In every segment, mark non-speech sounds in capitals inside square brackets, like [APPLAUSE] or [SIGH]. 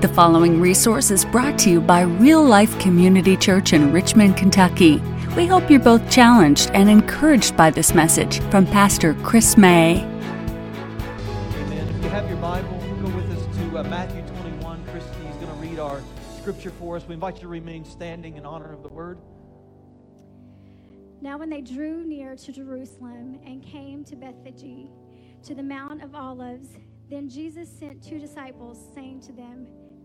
The following resource is brought to you by Real Life Community Church in Richmond, Kentucky. We hope you're both challenged and encouraged by this message from Pastor Chris May. Amen. If you have your Bible, go with us to uh, Matthew 21. Christy is going to read our scripture for us. We invite you to remain standing in honor of the word. Now, when they drew near to Jerusalem and came to Bethphage, to the Mount of Olives, then Jesus sent two disciples, saying to them,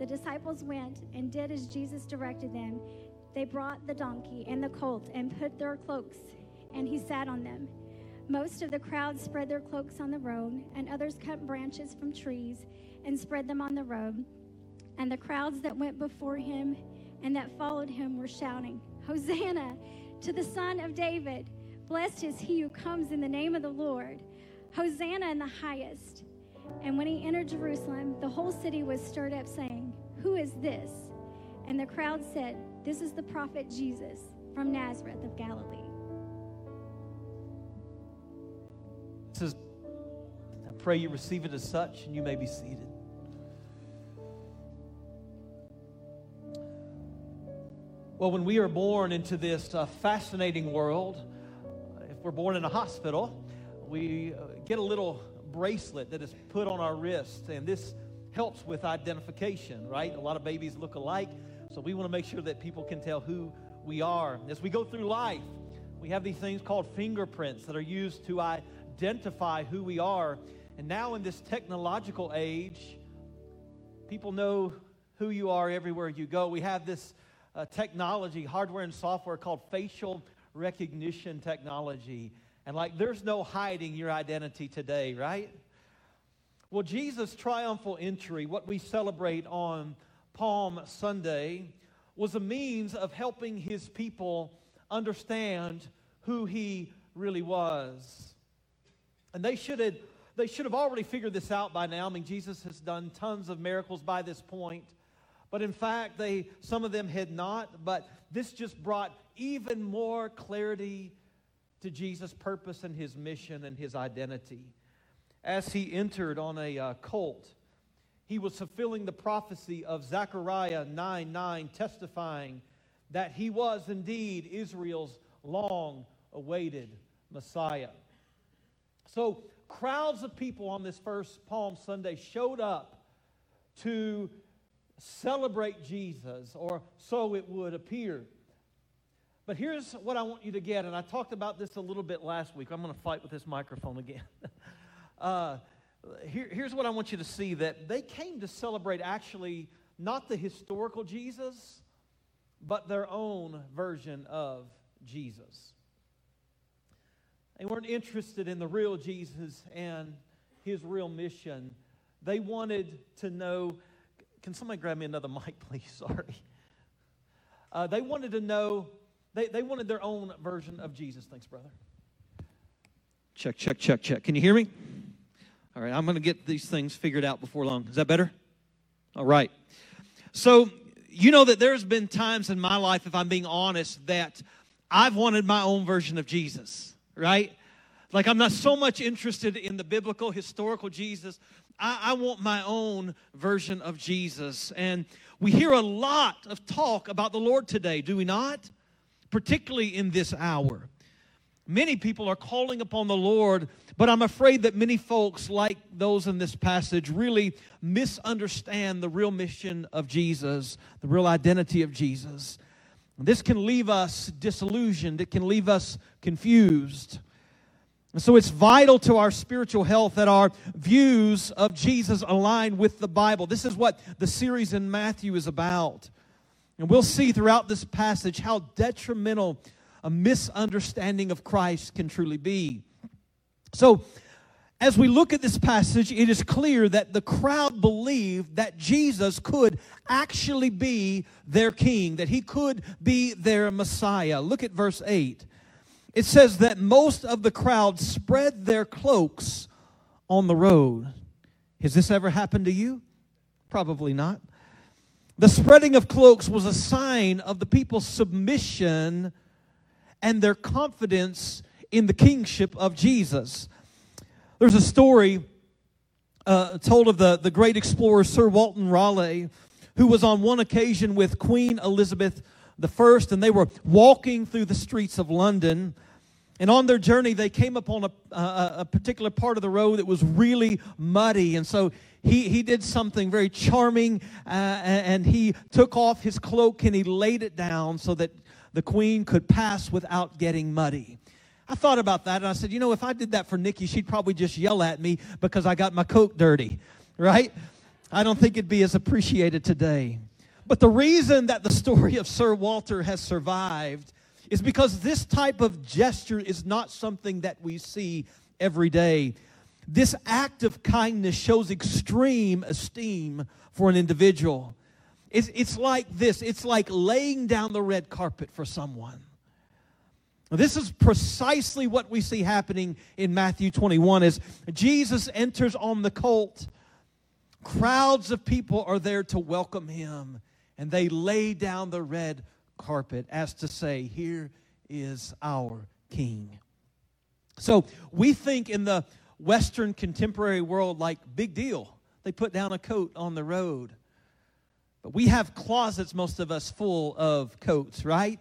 The disciples went and did as Jesus directed them. They brought the donkey and the colt and put their cloaks, and he sat on them. Most of the crowd spread their cloaks on the road, and others cut branches from trees and spread them on the road. And the crowds that went before him and that followed him were shouting, Hosanna to the Son of David! Blessed is he who comes in the name of the Lord. Hosanna in the highest. And when he entered Jerusalem, the whole city was stirred up, saying, Who is this? And the crowd said, This is the prophet Jesus from Nazareth of Galilee. This is, I pray you receive it as such, and you may be seated. Well, when we are born into this uh, fascinating world, if we're born in a hospital, we uh, get a little bracelet that is put on our wrist, and this helps with identification, right? A lot of babies look alike, so we want to make sure that people can tell who we are. As we go through life, we have these things called fingerprints that are used to identify who we are. And now, in this technological age, people know who you are everywhere you go. We have this uh, technology, hardware and software called facial recognition technology. And like, there's no hiding your identity today, right? Well, Jesus' triumphal entry, what we celebrate on Palm Sunday, was a means of helping his people understand who he really was. And they should have, they should have already figured this out by now. I mean, Jesus has done tons of miracles by this point. But in fact, they, some of them had not. But this just brought even more clarity to Jesus' purpose and his mission and his identity. As he entered on a uh, colt, he was fulfilling the prophecy of Zechariah 9 9, testifying that he was indeed Israel's long awaited Messiah. So, crowds of people on this first Palm Sunday showed up to celebrate Jesus, or so it would appear. But here's what I want you to get, and I talked about this a little bit last week. I'm going to fight with this microphone again. [LAUGHS] uh, here, here's what I want you to see that they came to celebrate actually not the historical Jesus, but their own version of Jesus. They weren't interested in the real Jesus and his real mission. They wanted to know. Can somebody grab me another [LAUGHS] mic, please? Sorry. Uh, they wanted to know, they, they wanted their own version of Jesus. Thanks, brother. Check, check, check, check. Can you hear me? All right, I'm going to get these things figured out before long. Is that better? All right. So, you know that there's been times in my life, if I'm being honest, that I've wanted my own version of Jesus, right? Like, I'm not so much interested in the biblical, historical Jesus. I, I, want my own version of Jesus. And we hear a lot of talk about the Lord today, do we not? Particularly in this hour. Many people are calling upon the Lord, but I'm afraid that many folks, like those in this passage, really misunderstand the real mission of Jesus, the real identity of Jesus. This can leave us disillusioned, it can leave us confused. And so it's vital to our spiritual health that our views of Jesus align with the Bible. This is what the series in Matthew is about. And we'll see throughout this passage how detrimental a misunderstanding of Christ can truly be. So, as we look at this passage, it is clear that the crowd believed that Jesus could actually be their king, that he could be their Messiah. Look at verse 8. It says that most of the crowd spread their cloaks on the road. Has this ever happened to you? Probably not. The spreading of cloaks was a sign of the people's submission and their confidence in the kingship of Jesus. There's a story uh, told of the, the great explorer Sir Walter Raleigh, who was on one occasion with Queen Elizabeth I, and they were walking through the streets of London. And on their journey, they came upon a, a, a particular part of the road that was really muddy. And so he, he did something very charming, uh, and he took off his cloak and he laid it down so that the queen could pass without getting muddy. I thought about that and I said, you know, if I did that for Nikki, she'd probably just yell at me because I got my coat dirty, [LAUGHS] right? I don't think it'd be as appreciated today. But the reason that the story of Sir Walter has survived is because this type of gesture is not something that we see every day. This act of kindness shows extreme esteem for an individual. It's, it's like this it's like laying down the red carpet for someone. This is precisely what we see happening in Matthew 21 as Jesus enters on the colt. Crowds of people are there to welcome him, and they lay down the red carpet as to say, Here is our king. So we think in the Western contemporary world, like, big deal. They put down a coat on the road. But we have closets, most of us, full of coats, right?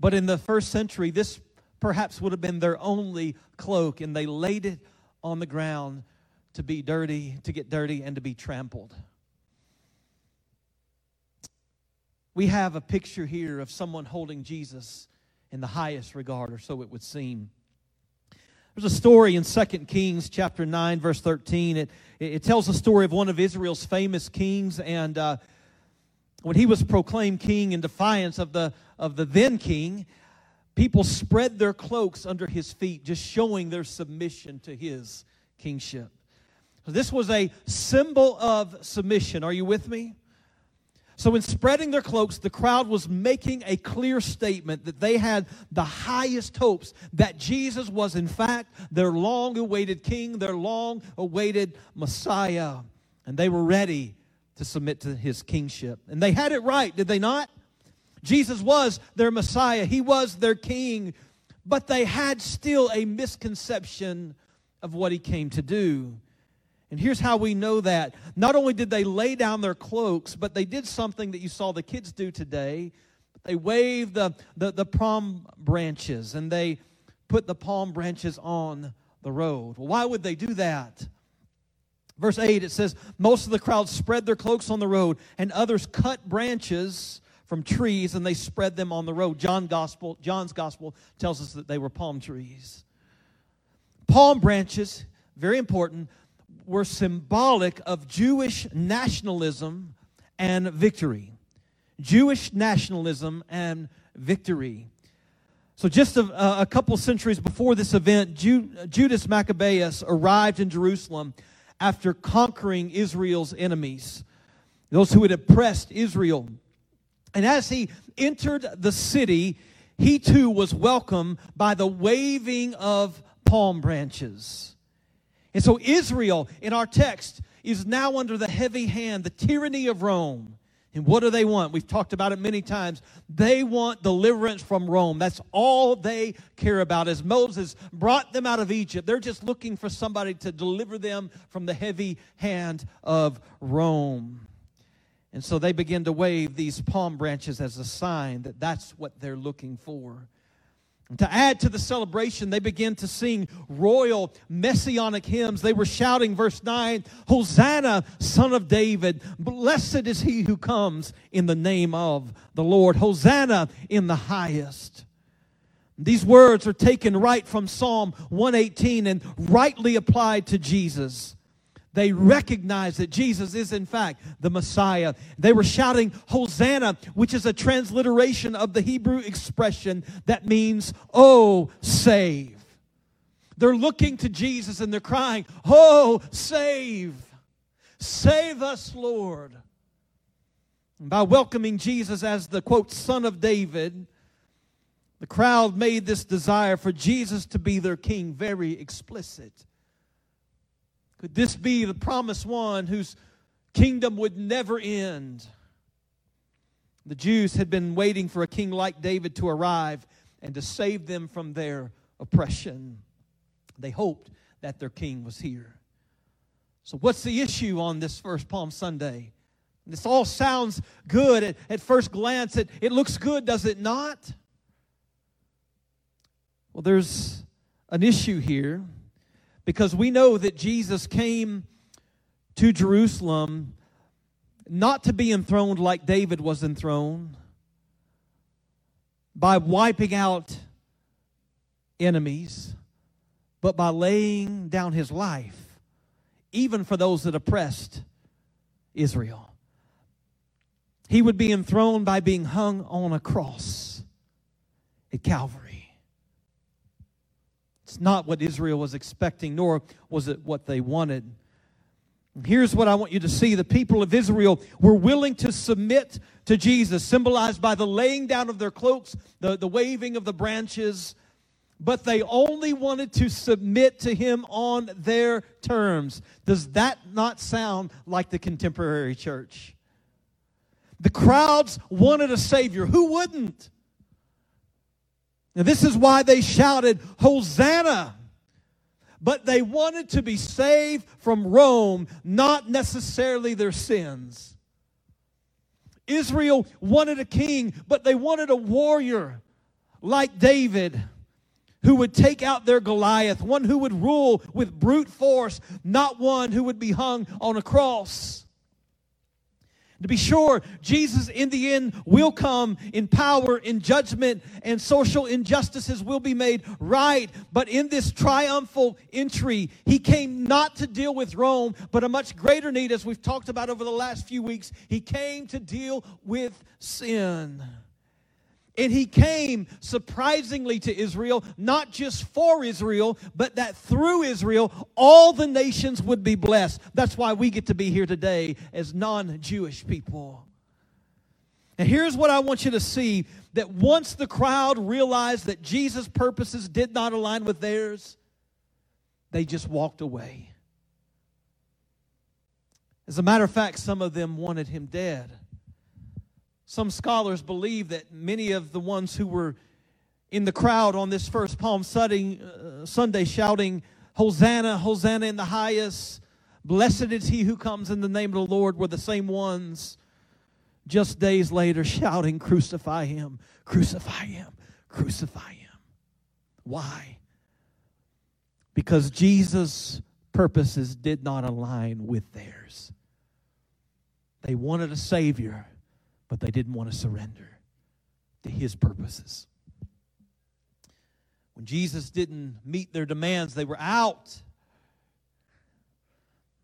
But in the first century, this perhaps would have been their only cloak, and they laid it on the ground to be dirty, to get dirty, and to be trampled. We have a picture here of someone holding Jesus in the highest regard, or so it would seem. There's a story in 2 Kings chapter 9, verse 13. It, it tells the story of one of Israel's famous kings, and uh, when he was proclaimed king in defiance of the, of the then king, people spread their cloaks under his feet, just showing their submission to his kingship. So this was a symbol of submission. Are you with me? So, in spreading their cloaks, the crowd was making a clear statement that they had the highest hopes that Jesus was, in fact, their long awaited king, their long awaited Messiah. And they were ready to submit to his kingship. And they had it right, did they not? Jesus was their Messiah, he was their king, but they had still a misconception of what he came to do. And here's how we know that. Not only did they lay down their cloaks, but they did something that you saw the kids do today. They waved the, the, the palm branches and they put the palm branches on the road. Well, why would they do that? Verse 8, it says, Most of the crowd spread their cloaks on the road, and others cut branches from trees and they spread them on the road. John gospel, John's gospel tells us that they were palm trees. Palm branches, very important, were symbolic of Jewish nationalism and victory. Jewish nationalism and victory. So, just a, a couple centuries before this event, Judas Maccabeus arrived in Jerusalem after conquering Israel's enemies, those who had oppressed Israel. And as he entered the city, he too was welcomed by the waving of palm branches. And so Israel, in our text, is now under the heavy hand, the tyranny of Rome. And what do they want? We've talked about it many times. They want deliverance from Rome. That's all they care about. As Moses brought them out of Egypt, they're just looking for somebody to deliver them from the heavy hand of Rome. And so they begin to wave these palm branches as a sign that that's what they're looking for. To add to the celebration, they began to sing royal messianic hymns. They were shouting, verse 9, Hosanna, son of David. Blessed is he who comes in the name of the Lord. Hosanna in the highest. These words are taken right from Psalm 118 and rightly applied to Jesus. They recognized that Jesus is, in fact, the Messiah. They were shouting, Hosanna, which is a transliteration of the Hebrew expression that means, Oh, save. They're looking to Jesus and they're crying, Oh, save! Save us, Lord. And by welcoming Jesus as the quote, Son of David, the crowd made this desire for Jesus to be their king very explicit. Could this be the promised one whose kingdom would never end? The Jews had been waiting for a king like David to arrive and to save them from their oppression. They hoped that their king was here. So, what's the issue on this first Palm Sunday? This all sounds good at, at first glance. It, it looks good, does it not? Well, there's an issue here because we know that Jesus came to Jerusalem not to be enthroned like David was enthroned by wiping out enemies, but by laying down his life, even for those that oppressed Israel. He would be enthroned by being hung on a cross at Calvary. It's not what Israel was expecting, nor was it what they wanted. Here's what I want you to see the people of Israel were willing to submit to Jesus, symbolized by the laying down of their cloaks, the, the waving of the branches, but they only wanted to submit to him on their terms. Does that not sound like the contemporary church? The crowds wanted a Savior. Who wouldn't? Now, this is why they shouted, Hosanna! But they wanted to be saved from Rome, not necessarily their sins. Israel wanted a king, but they wanted a warrior like David who would take out their Goliath, one who would rule with brute force, not one who would be hung on a cross. To be sure, Jesus in the end will come in power, in judgment, and social injustices will be made right. But in this triumphal entry, he came not to deal with Rome, but a much greater need, as we've talked about over the last few weeks. He came to deal with sin. And he came surprisingly to Israel, not just for Israel, but that through Israel, all the nations would be blessed. That's why we get to be here today as non Jewish people. And here's what I want you to see that once the crowd realized that Jesus' purposes did not align with theirs, they just walked away. As a matter of fact, some of them wanted him dead. Some scholars believe that many of the ones who were in the crowd on this first Palm uh, Sunday shouting, Hosanna, Hosanna in the highest, blessed is he who comes in the name of the Lord, were the same ones just days later shouting, Crucify him, crucify him, crucify him. Why? Because Jesus' purposes did not align with theirs. They wanted a Savior but they didn't want to surrender to his purposes. When Jesus didn't meet their demands, they were out.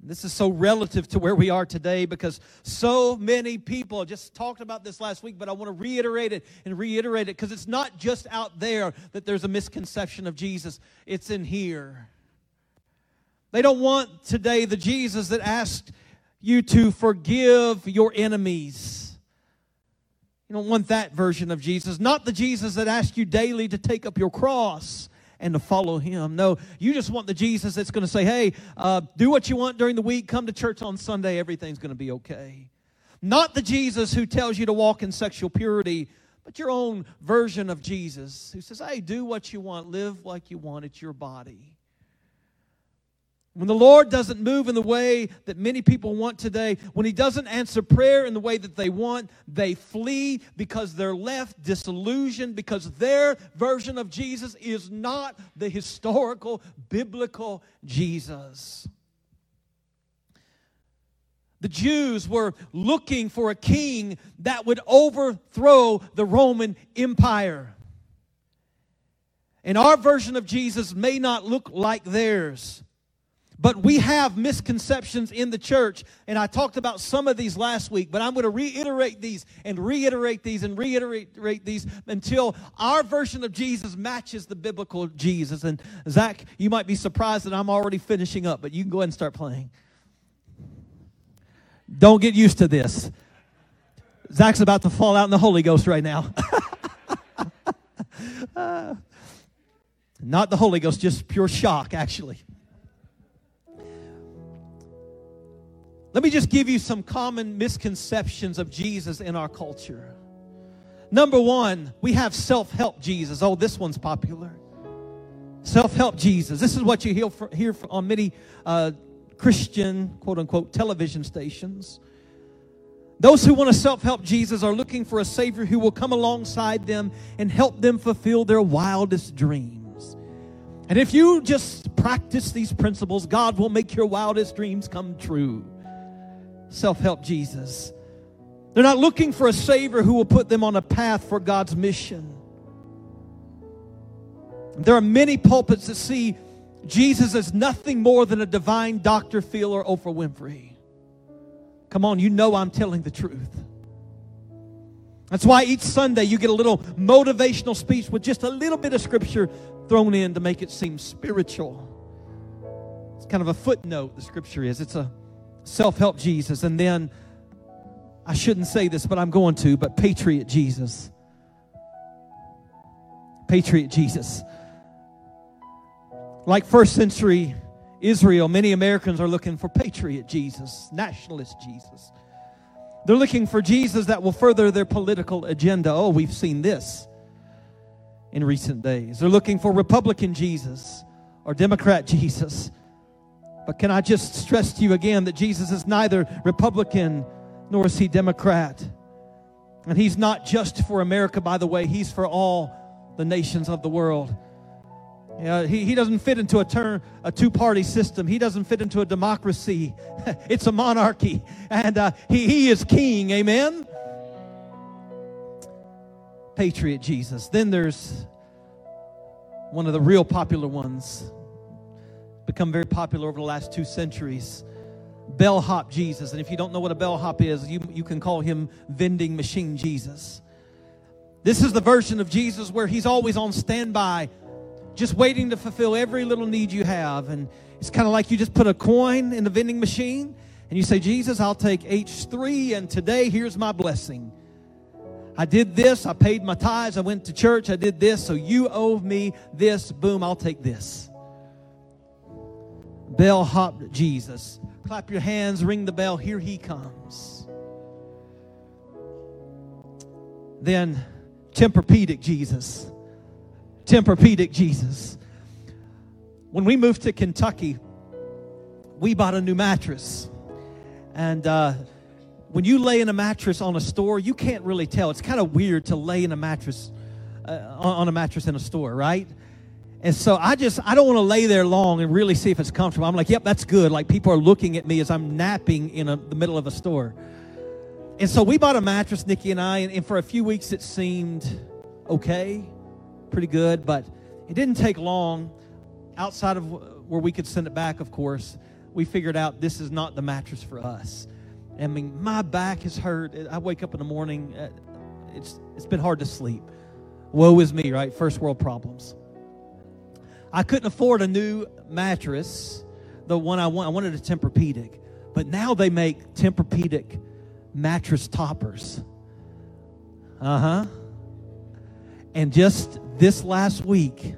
This is so relative to where we are today because so many people just talked about this last week, but I want to reiterate it and reiterate it because it's not just out there that there's a misconception of Jesus, it's in here. They don't want today the Jesus that asked you to forgive your enemies you don't want that version of Jesus, not the Jesus that asks you daily to take up your cross and to follow him. No, you just want the Jesus that's going to say, hey, uh, do what you want during the week, come to church on Sunday, everything's going to be okay. Not the Jesus who tells you to walk in sexual purity, but your own version of Jesus who says, hey, do what you want, live like you want, it's your body. When the Lord doesn't move in the way that many people want today, when He doesn't answer prayer in the way that they want, they flee because they're left disillusioned because their version of Jesus is not the historical, biblical Jesus. The Jews were looking for a king that would overthrow the Roman Empire. And our version of Jesus may not look like theirs. But we have misconceptions in the church, and I talked about some of these last week, but I'm going to reiterate these and reiterate these and reiterate these until our version of Jesus matches the biblical Jesus. And Zach, you might be surprised that I'm already finishing up, but you can go ahead and start playing. Don't get used to this. Zach's about to fall out in the Holy Ghost right now. [LAUGHS] uh, not the Holy Ghost, just pure shock, actually. Let me just give you some common misconceptions of Jesus in our culture. Number one, we have self help Jesus. Oh, this one's popular. Self help Jesus. This is what you hear, hear on many uh, Christian, quote unquote, television stations. Those who want to self help Jesus are looking for a Savior who will come alongside them and help them fulfill their wildest dreams. And if you just practice these principles, God will make your wildest dreams come true self help Jesus. They're not looking for a Savior who will put them on a path for God's mission. There are many pulpits that see Jesus as nothing more than a divine Dr. Phil or Oprah Winfrey. Come on, you know I'm telling the truth. That's why each Sunday you get a little motivational speech with just a little bit of scripture thrown in to make it seem spiritual. It's kind of a footnote, the scripture is. It's a self help Jesus, and then I shouldn't say this, but I'm going to, but Patriot Jesus. Patriot Jesus. Like first century Israel, many Americans are looking for patriot Jesus, nationalist Jesus. They're looking for Jesus that will further their political agenda. Oh, we've seen this in recent days. They're looking for Republican Jesus or Democrat Jesus but can I just stress to you again that Jesus is neither Republican nor is he Democrat. And he's not just for America, by the way, he's for all the nations of the world. Yeah, he, he doesn't fit into a, turn, a two party system. He doesn't fit into a democracy. [LAUGHS] it's a monarchy. And uh, he, he is king. Amen? Patriot Jesus. Then there's one of the real popular ones become very popular over the last two centuries. Bellhop Jesus. And if you don't know what a bellhop is, you, you can call him vending machine Jesus. This is the version of Jesus where he's always on standby, just waiting to fulfill every little need you have. And it's kind of like you just put a coin in the vending machine and you say, Jesus, I'll take H3, and today here's my blessing. I did this, I paid my tithes, I went to church, I did this, so you owe me this. Boom, I'll take this bellhop Jesus. Clap your hands, ring the bell. Here he comes. Then Tempur-Pedic Jesus. Tempur-Pedic Jesus. When we moved to Kentucky, we bought a new mattress. And uh, when you lay in a mattress on a store, you can't really tell. It's kind of weird to lay in a mattress uh, on a mattress in a store, right? And so I just, I don't want to lay there long and really see if it's comfortable. I'm like, yep, that's good. Like people are looking at me as I'm napping in a, the middle of a store. And so we bought a mattress, Nikki and I, and, and for a few weeks it seemed okay, pretty good, but it didn't take long. Outside of where we could send it back, of course, we figured out this is not the mattress for us. I mean, my back is hurt. I wake up in the morning, uh, it's, it's been hard to sleep. Woe is me, right? First world problems. I couldn't afford a new mattress, the one I want. I wanted a Tempur-Pedic. But now they make Tempur-Pedic mattress toppers. Uh huh. And just this last week,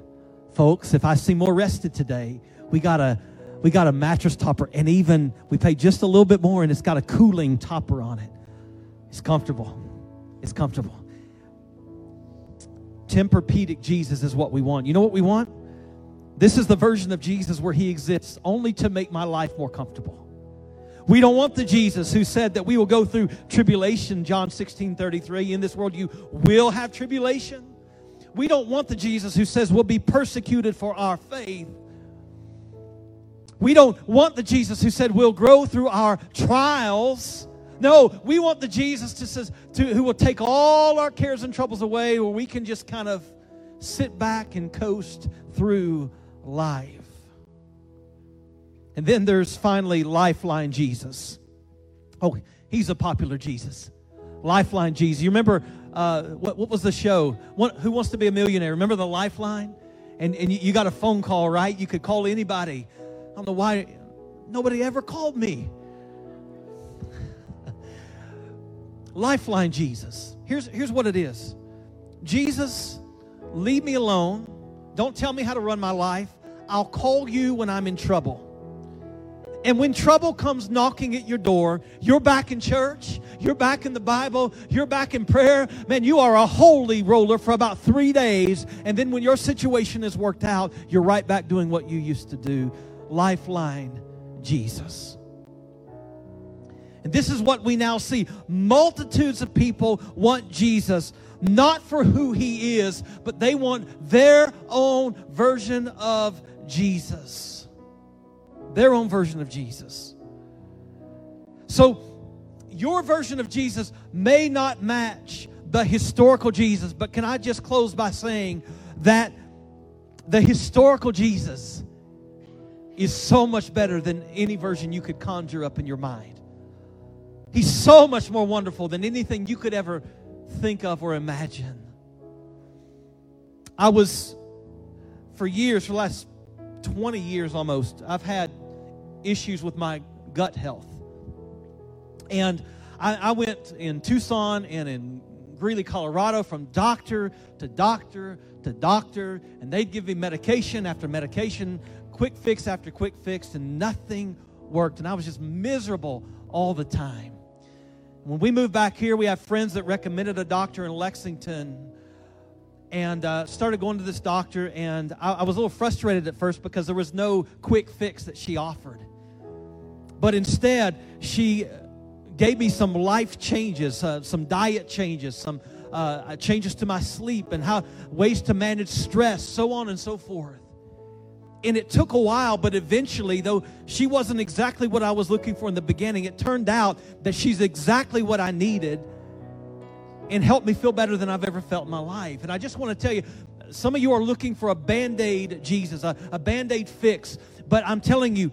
folks, if I see more rested today, we got a we got a mattress topper, and even we paid just a little bit more, and it's got a cooling topper on it. It's comfortable. It's comfortable. Tempur-Pedic Jesus is what we want. You know what we want? This is the version of Jesus where he exists only to make my life more comfortable. We don't want the Jesus who said that we will go through tribulation, John 16 33. In this world, you will have tribulation. We don't want the Jesus who says we'll be persecuted for our faith. We don't want the Jesus who said we'll grow through our trials. No, we want the Jesus who says to, who will take all our cares and troubles away, where we can just kind of sit back and coast through life. And then there's finally Lifeline Jesus. Oh, he's a popular Jesus. Lifeline Jesus. You remember uh, what, what was the show? Who Wants to Be a Millionaire? Remember the Lifeline? And, and you, you got a phone call, right? You could call anybody. I don't know why nobody ever called me. [LAUGHS] Lifeline Jesus. Here's, here's what it is Jesus, leave me alone. Don't tell me how to run my life. I'll call you when I'm in trouble. And when trouble comes knocking at your door, you're back in church, you're back in the Bible, you're back in prayer. Man, you are a holy roller for about three days. And then when your situation is worked out, you're right back doing what you used to do. Lifeline, Jesus. And this is what we now see. Multitudes of people want Jesus not for who he is, but they want their own version of Jesus. Their own version of Jesus. So, your version of Jesus may not match the historical Jesus, but can I just close by saying that the historical Jesus is so much better than any version you could conjure up in your mind. He's so much more wonderful than anything you could ever think of or imagine. I was, for years, for the last 20 years almost, I've had issues with my gut health. And I, I went in Tucson and in Greeley, Colorado, from doctor to doctor to doctor, and they'd give me medication after medication, quick fix after quick fix, and nothing worked. And I was just miserable all the time. When we moved back here, we have friends that recommended a doctor in Lexington and uh, started going to this doctor. And I, I was a little frustrated at first because there was no quick fix that she offered. But instead, she gave me some life changes, uh, some diet changes, some uh, changes to my sleep, and how ways to manage stress, so on and so forth. And it took a while, but eventually, though she wasn't exactly what I was looking for in the beginning, it turned out that she's exactly what I needed and helped me feel better than I've ever felt in my life. And I just want to tell you, some of you are looking for a band aid Jesus, a, a band aid fix. But I'm telling you,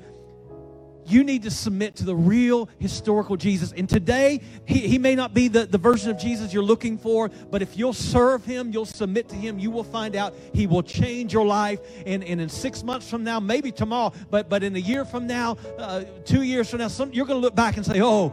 you need to submit to the real historical Jesus. And today, he, he may not be the, the version of Jesus you're looking for, but if you'll serve him, you'll submit to him, you will find out he will change your life. And, and in six months from now, maybe tomorrow, but, but in a year from now, uh, two years from now, some, you're going to look back and say, oh,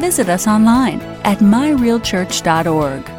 Visit us online at myrealchurch.org.